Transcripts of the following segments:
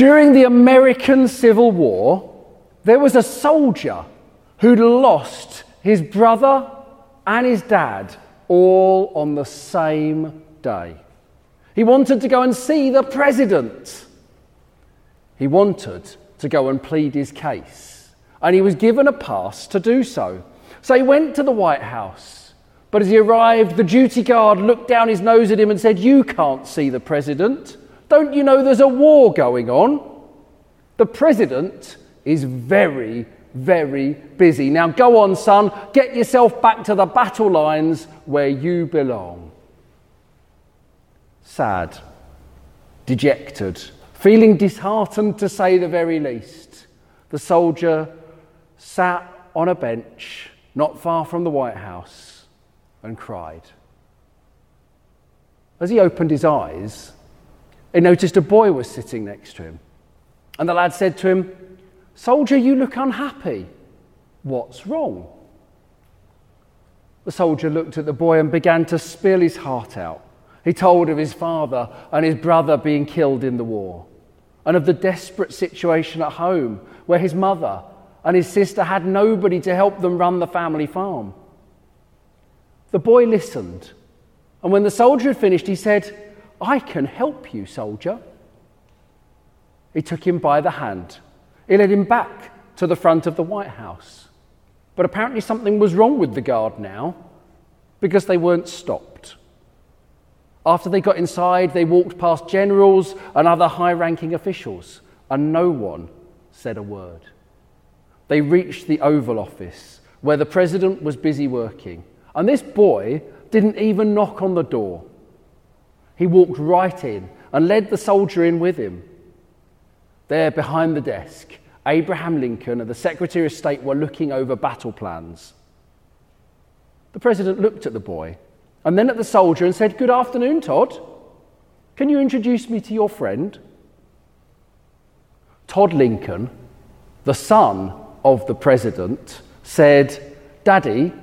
During the American Civil War, there was a soldier who'd lost his brother and his dad all on the same day. He wanted to go and see the president. He wanted to go and plead his case. And he was given a pass to do so. So he went to the White House. But as he arrived, the duty guard looked down his nose at him and said, You can't see the president. Don't you know there's a war going on? The president is very, very busy. Now go on, son, get yourself back to the battle lines where you belong. Sad, dejected, feeling disheartened to say the very least, the soldier sat on a bench not far from the White House and cried. As he opened his eyes, he noticed a boy was sitting next to him. And the lad said to him, Soldier, you look unhappy. What's wrong? The soldier looked at the boy and began to spill his heart out. He told of his father and his brother being killed in the war, and of the desperate situation at home where his mother and his sister had nobody to help them run the family farm. The boy listened, and when the soldier had finished, he said, I can help you, soldier. He took him by the hand he led him back to the front of the White House. But apparently, something was wrong with the guard now because they weren't stopped. After they got inside, they walked past generals and other high ranking officials, and no one said a word. They reached the Oval Office where the president was busy working, and this boy didn't even knock on the door. He walked right in and led the soldier in with him. There behind the desk, Abraham Lincoln and the Secretary of State were looking over battle plans. The president looked at the boy and then at the soldier and said, Good afternoon, Todd. Can you introduce me to your friend? Todd Lincoln, the son of the president, said, Daddy,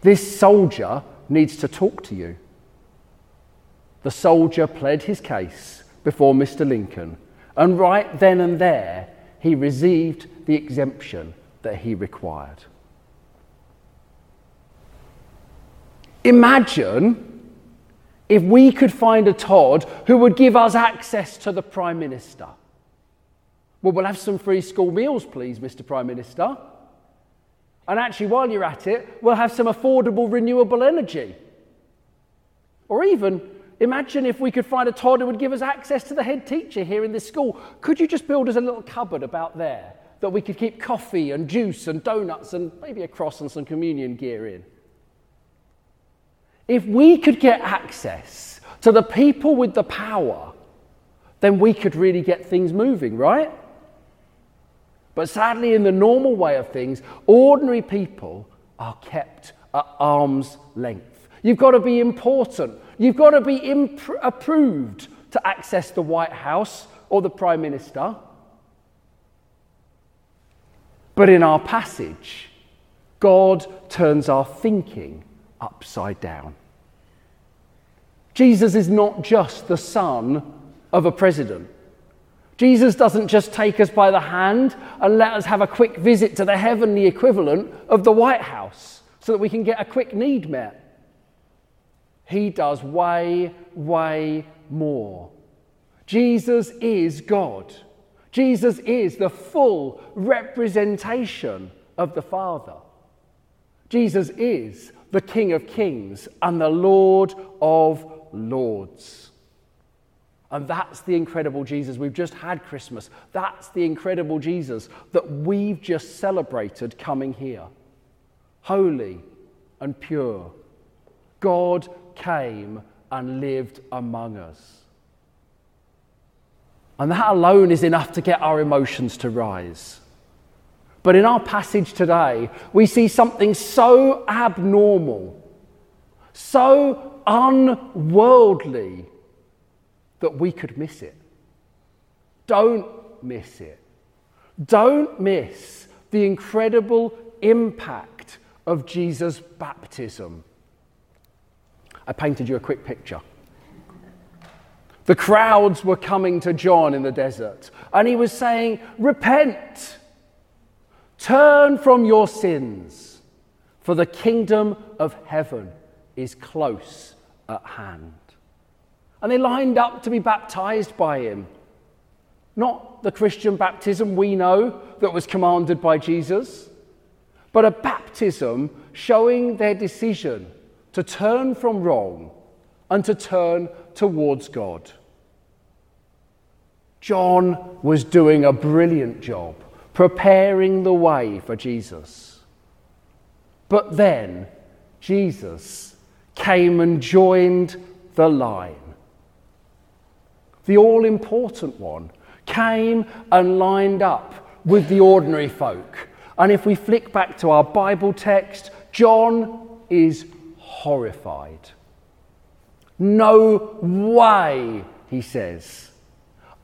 this soldier needs to talk to you. The soldier pled his case before Mr. Lincoln and right then and there, he received the exemption that he required. Imagine if we could find a Todd who would give us access to the Prime Minister. Well, we'll have some free school meals, please, Mr. Prime Minister. And actually, while you're at it, we'll have some affordable renewable energy. Or even Imagine if we could find a Todd who would give us access to the head teacher here in this school. Could you just build us a little cupboard about there that we could keep coffee and juice and donuts and maybe a cross and some communion gear in? If we could get access to the people with the power, then we could really get things moving, right? But sadly, in the normal way of things, ordinary people are kept at arm's length. You've got to be important. You've got to be imp- approved to access the White House or the Prime Minister. But in our passage, God turns our thinking upside down. Jesus is not just the son of a president. Jesus doesn't just take us by the hand and let us have a quick visit to the heavenly equivalent of the White House so that we can get a quick need met. He does way, way more. Jesus is God. Jesus is the full representation of the Father. Jesus is the King of Kings and the Lord of Lords. And that's the incredible Jesus. We've just had Christmas. That's the incredible Jesus that we've just celebrated coming here. Holy and pure. God came and lived among us. And that alone is enough to get our emotions to rise. But in our passage today, we see something so abnormal, so unworldly, that we could miss it. Don't miss it. Don't miss the incredible impact of Jesus' baptism I painted you a quick picture. The crowds were coming to John in the desert, and he was saying, Repent, turn from your sins, for the kingdom of heaven is close at hand. And they lined up to be baptized by him. Not the Christian baptism we know that was commanded by Jesus, but a baptism showing their decision to turn from wrong and to turn towards God. John was doing a brilliant job preparing the way for Jesus. But then Jesus came and joined the line. The all important one came and lined up with the ordinary folk. And if we flick back to our Bible text, John is horrified. No way, he says.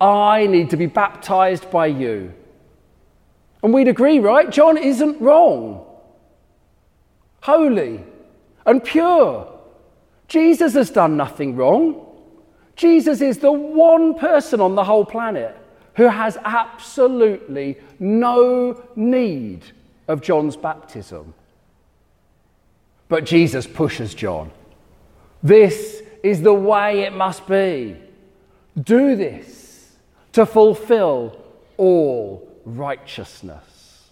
I need to be baptized by you. And we'd agree, right? John isn't wrong. Holy and pure. Jesus has done nothing wrong. Jesus is the one person on the whole planet who has absolutely no need of John's baptism. But Jesus pushes John. This is the way it must be. Do this to fulfill all righteousness.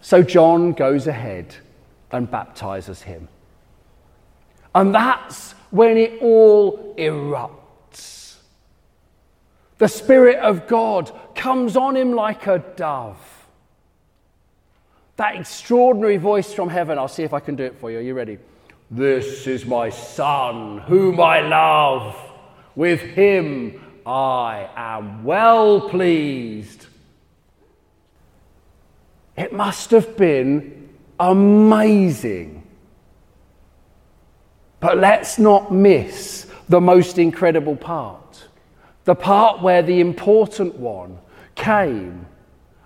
So John goes ahead and baptizes him. And that's when it all erupts. The Spirit of God comes on him like a dove. That extraordinary voice from heaven, I'll see if I can do it for you. Are you ready? This is my Son, whom I love. With him I am well pleased. It must have been amazing. But let's not miss the most incredible part the part where the important one came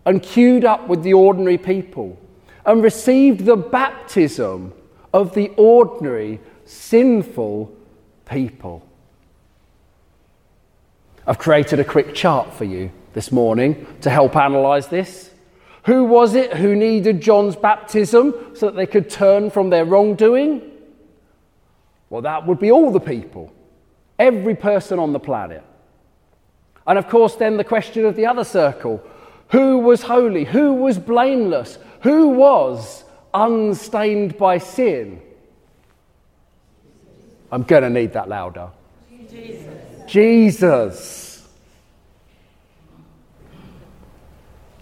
and queued up with the ordinary people and received the baptism of the ordinary, sinful people. I've created a quick chart for you this morning to help analyse this. Who was it who needed John's baptism so that they could turn from their wrongdoing? Well, that would be all the people, every person on the planet. And of course, then the question of the other circle who was holy? Who was blameless? Who was unstained by sin? I'm going to need that louder. Jesus. Jesus.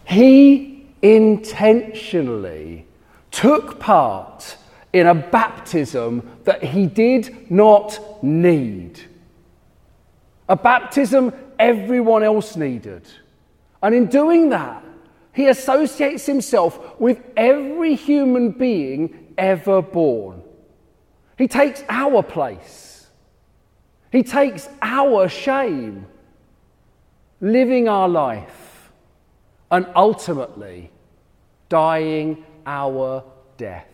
He intentionally took part in a baptism that he did not need. A baptism everyone else needed. And in doing that, he associates himself with every human being ever born. He takes our place. He takes our shame, living our life, and ultimately dying our death.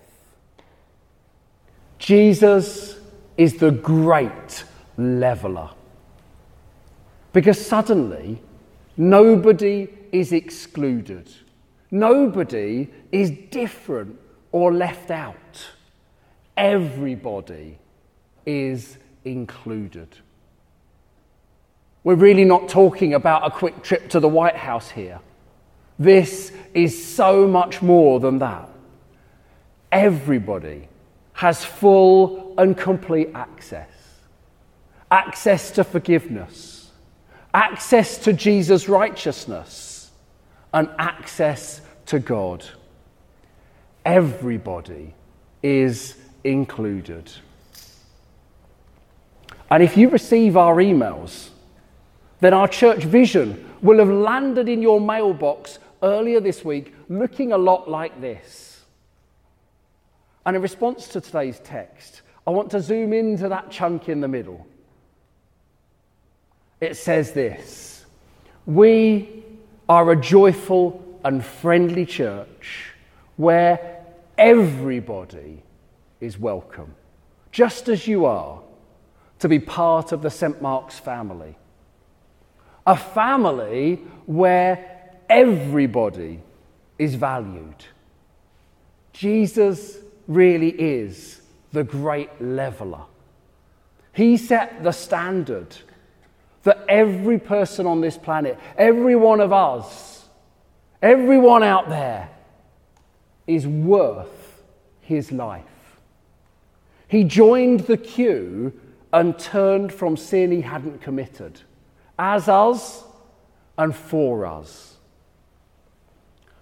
Jesus is the great leveler. Because suddenly, nobody is excluded, nobody is different or left out. Everybody is included. We're really not talking about a quick trip to the White House here. This is so much more than that. Everybody has full and complete access access to forgiveness, access to Jesus' righteousness, and access to God. Everybody is included. And if you receive our emails, then our church vision will have landed in your mailbox earlier this week looking a lot like this. And in response to today's text, I want to zoom into that chunk in the middle. It says this We are a joyful and friendly church where everybody is welcome, just as you are to be part of the St. Mark's family. A family where everybody is valued. Jesus really is the great leveler. He set the standard that every person on this planet, every one of us, everyone out there is worth his life. He joined the queue and turned from sin he hadn't committed, as us and for us.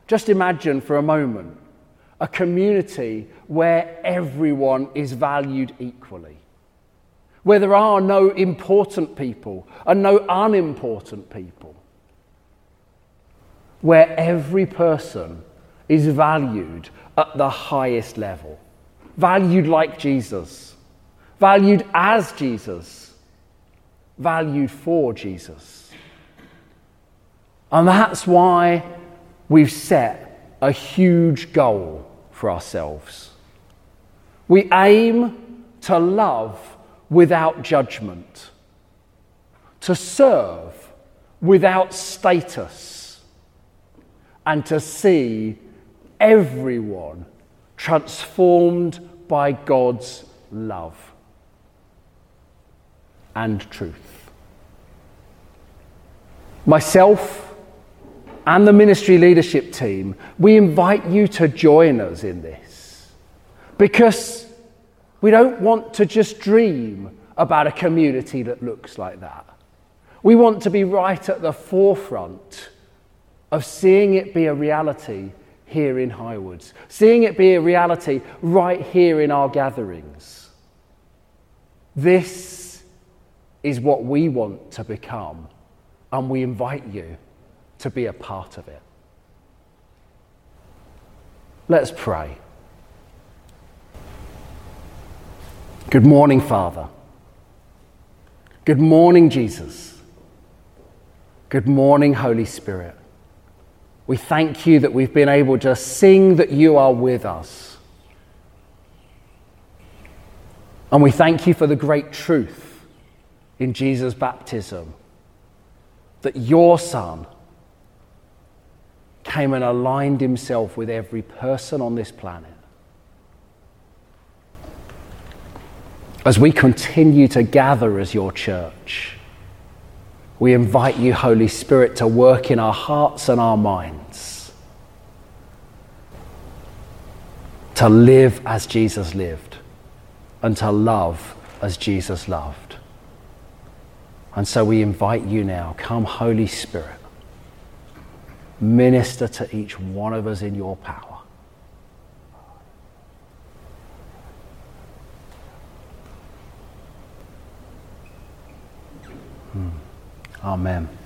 Just imagine for a moment a community where everyone is valued equally, where there are no important people and no unimportant people, where every person is valued at the highest level, valued like Jesus, valued as Jesus, valued for Jesus. And that's why we've set a huge goal for ourselves. We aim to love without judgment, to serve without status, and to see everyone transformed by God's love and truth. Myself and the ministry leadership team, we invite you to join us in this because we don't want to just dream about a community that looks like that. We want to be right at the forefront of seeing it be a reality here in Highwoods, seeing it be a reality right here in our gatherings. This is what we want to become, and we invite you to be a part of it. Let's pray. Good morning, Father. Good morning, Jesus. Good morning, Holy Spirit. We thank you that we've been able to sing that you are with us. And we thank you for the great truth in Jesus' baptism that your Son came and aligned himself with every person on this planet. As we continue to gather as your church, we invite you, Holy Spirit, to work in our hearts and our minds, to live as Jesus lived, and to love as Jesus loved. And so we invite you now, come, Holy Spirit, minister to each one of us in your power. Amen.